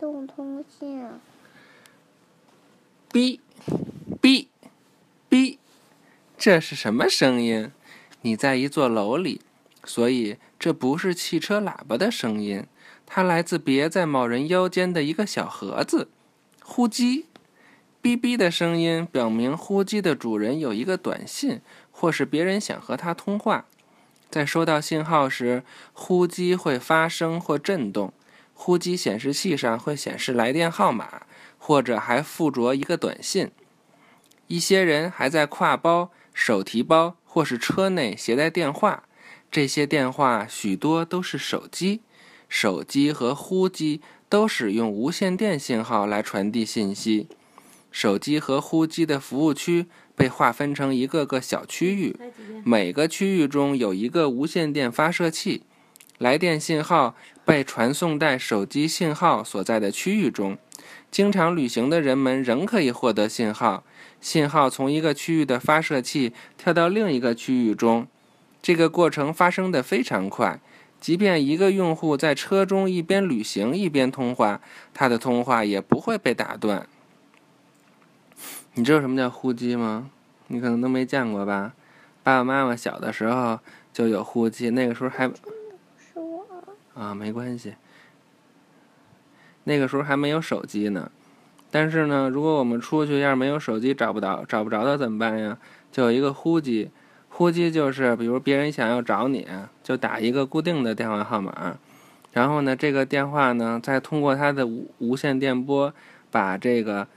动通信。哔哔哔，这是什么声音？你在一座楼里，所以这不是汽车喇叭的声音，它来自别在某人腰间的一个小盒子。呼机，哔哔的声音表明呼机的主人有一个短信，或是别人想和他通话。在收到信号时，呼机会发声或震动，呼机显示器上会显示来电号码，或者还附着一个短信。一些人还在挎包、手提包或是车内携带电话，这些电话许多都是手机。手机和呼机都使用无线电信号来传递信息。手机和呼机的服务区被划分成一个个小区域，每个区域中有一个无线电发射器。来电信号被传送在手机信号所在的区域中。经常旅行的人们仍可以获得信号，信号从一个区域的发射器跳到另一个区域中。这个过程发生的非常快，即便一个用户在车中一边旅行一边通话，他的通话也不会被打断。你知道什么叫呼机吗？你可能都没见过吧？爸爸妈妈小的时候就有呼机，那个时候还。啊，没关系。那个时候还没有手机呢，但是呢，如果我们出去要是没有手机找不到找不着的怎么办呀？就有一个呼机，呼机就是比如别人想要找你，就打一个固定的电话号码，然后呢，这个电话呢再通过它的无无线电波把这个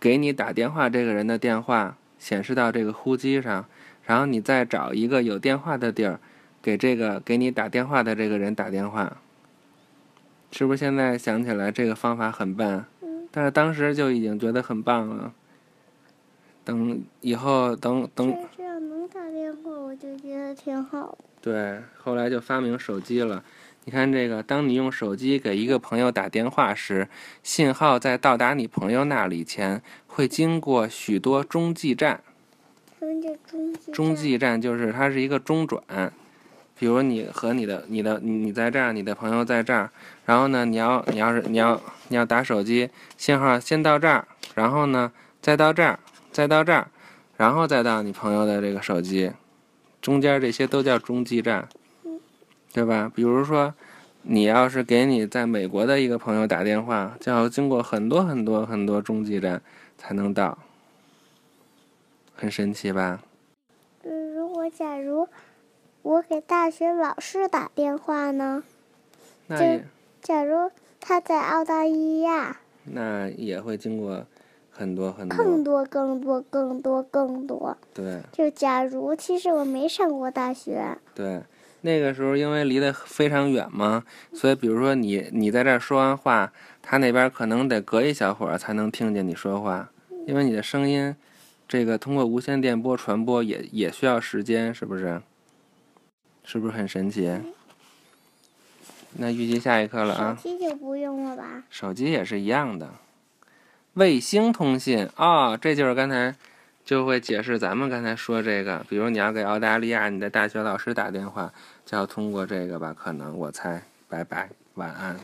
给你打电话这个人的电话显示到这个呼机上，然后你再找一个有电话的地儿，给这个给你打电话的这个人打电话。是不是现在想起来这个方法很笨？嗯，但是当时就已经觉得很棒了。等以后等等，这样能打电话，我就觉得挺好。对，后来就发明手机了。你看这个，当你用手机给一个朋友打电话时，信号在到达你朋友那里前，会经过许多中继站。什么叫中继？中。继站就是它是一个中转，比如你和你的你的你在这儿，你的朋友在这儿，然后呢，你要你要是你要你要打手机，信号先到这儿，然后呢再到这儿，再到这儿，然后再到你朋友的这个手机，中间这些都叫中继站，对吧？比如说你要是给你在美国的一个朋友打电话，就要经过很多很多很多中继站才能到，很神奇吧？嗯，如果假如我给大学老师打电话呢？这那也假如他在澳大利亚，那也会经过很多很多更多，多、更多、更多、更多。对就假如，其实我没上过大学，对。那个时候因为离得非常远嘛，所以比如说你你在这儿说完话，他那边可能得隔一小会儿才能听见你说话，因为你的声音，这个通过无线电波传播也也需要时间，是不是？是不是很神奇？那预计下一课了啊。手机就不用了吧？手机也是一样的，卫星通信啊、这就是刚才就会解释咱们刚才说这个，比如你要给澳大利亚你的大学老师打电话，就要通过这个吧？可能我猜，拜拜，晚安。